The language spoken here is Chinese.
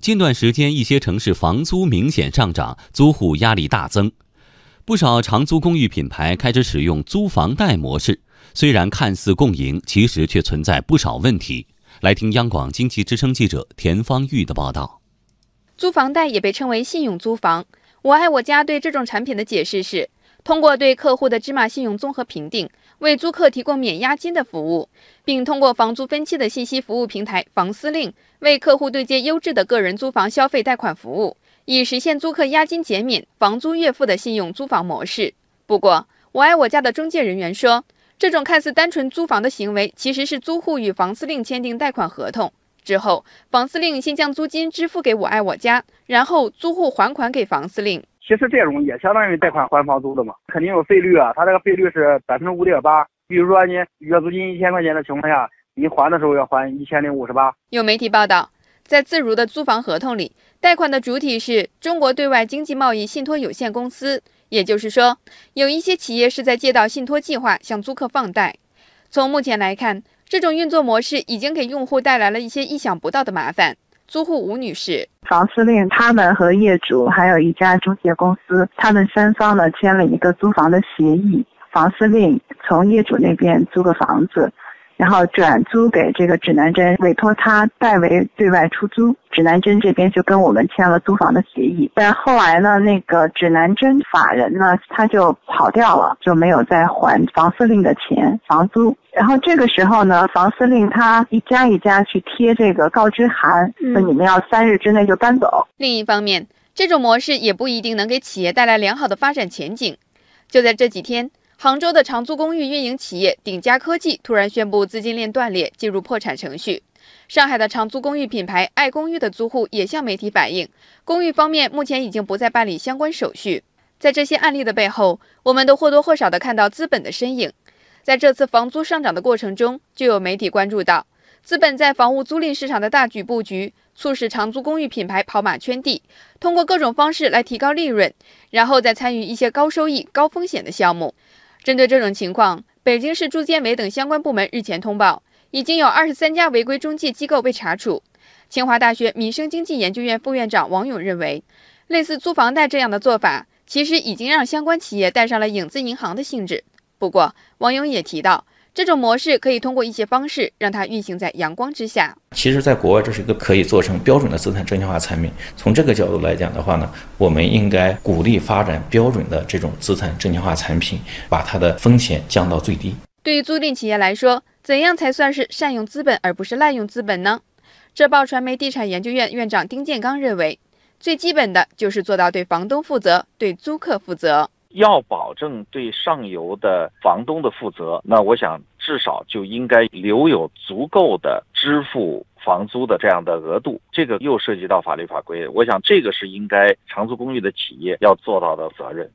近段时间一些城市房租明显上涨，租户压力大增，不少长租公寓品牌开始使用租房贷模式。虽然看似共赢，其实却存在不少问题。来听央广经济之声记者田方玉的报道。租房贷也被称为信用租房。我爱我家对这种产品的解释是，通过对客户的芝麻信用综合评定，为租客提供免押金的服务，并通过房租分期的信息服务平台房司令，为客户对接优质的个人租房消费贷款服务，以实现租客押金减免、房租月付的信用租房模式。不过，我爱我家的中介人员说。这种看似单纯租房的行为，其实是租户与房司令签订贷款合同之后，房司令先将租金支付给我爱我家，然后租户还款给房司令。其实这种也相当于贷款还房租的嘛，肯定有费率啊。它这个费率是百分之五点八。比如说你月租金一千块钱的情况下，你还的时候要还一千零五十八。有媒体报道，在自如的租房合同里，贷款的主体是中国对外经济贸易信托有限公司。也就是说，有一些企业是在借道信托计划向租客放贷。从目前来看，这种运作模式已经给用户带来了一些意想不到的麻烦。租户吴女士，房司令他们和业主还有一家中介公司，他们三方呢签了一个租房的协议，房司令从业主那边租个房子。然后转租给这个指南针，委托他代为对外出租。指南针这边就跟我们签了租房的协议，但后来呢，那个指南针法人呢，他就跑掉了，就没有再还房司令的钱房租。然后这个时候呢，房司令他一家一家去贴这个告知函，说你们要三日之内就搬走。另一方面，这种模式也不一定能给企业带来良好的发展前景。就在这几天。杭州的长租公寓运营企业鼎佳科技突然宣布资金链断裂，进入破产程序。上海的长租公寓品牌爱公寓的租户也向媒体反映，公寓方面目前已经不再办理相关手续。在这些案例的背后，我们都或多或少地看到资本的身影。在这次房租上涨的过程中，就有媒体关注到，资本在房屋租赁市场的大举布局，促使长租公寓品牌跑马圈地，通过各种方式来提高利润，然后再参与一些高收益、高风险的项目。针对这种情况，北京市住建委等相关部门日前通报，已经有二十三家违规中介机构被查处。清华大学民生经济研究院副院长王勇认为，类似租房贷这样的做法，其实已经让相关企业带上了影子银行的性质。不过，王勇也提到。这种模式可以通过一些方式让它运行在阳光之下。其实，在国外，这是一个可以做成标准的资产证券化产品。从这个角度来讲的话呢，我们应该鼓励发展标准的这种资产证券化产品，把它的风险降到最低。对于租赁企业来说，怎样才算是善用资本而不是滥用资本呢？浙报传媒地产研究院院长丁建刚认为，最基本的就是做到对房东负责，对租客负责。要保证对上游的房东的负责，那我想至少就应该留有足够的支付房租的这样的额度。这个又涉及到法律法规，我想这个是应该长租公寓的企业要做到的责任。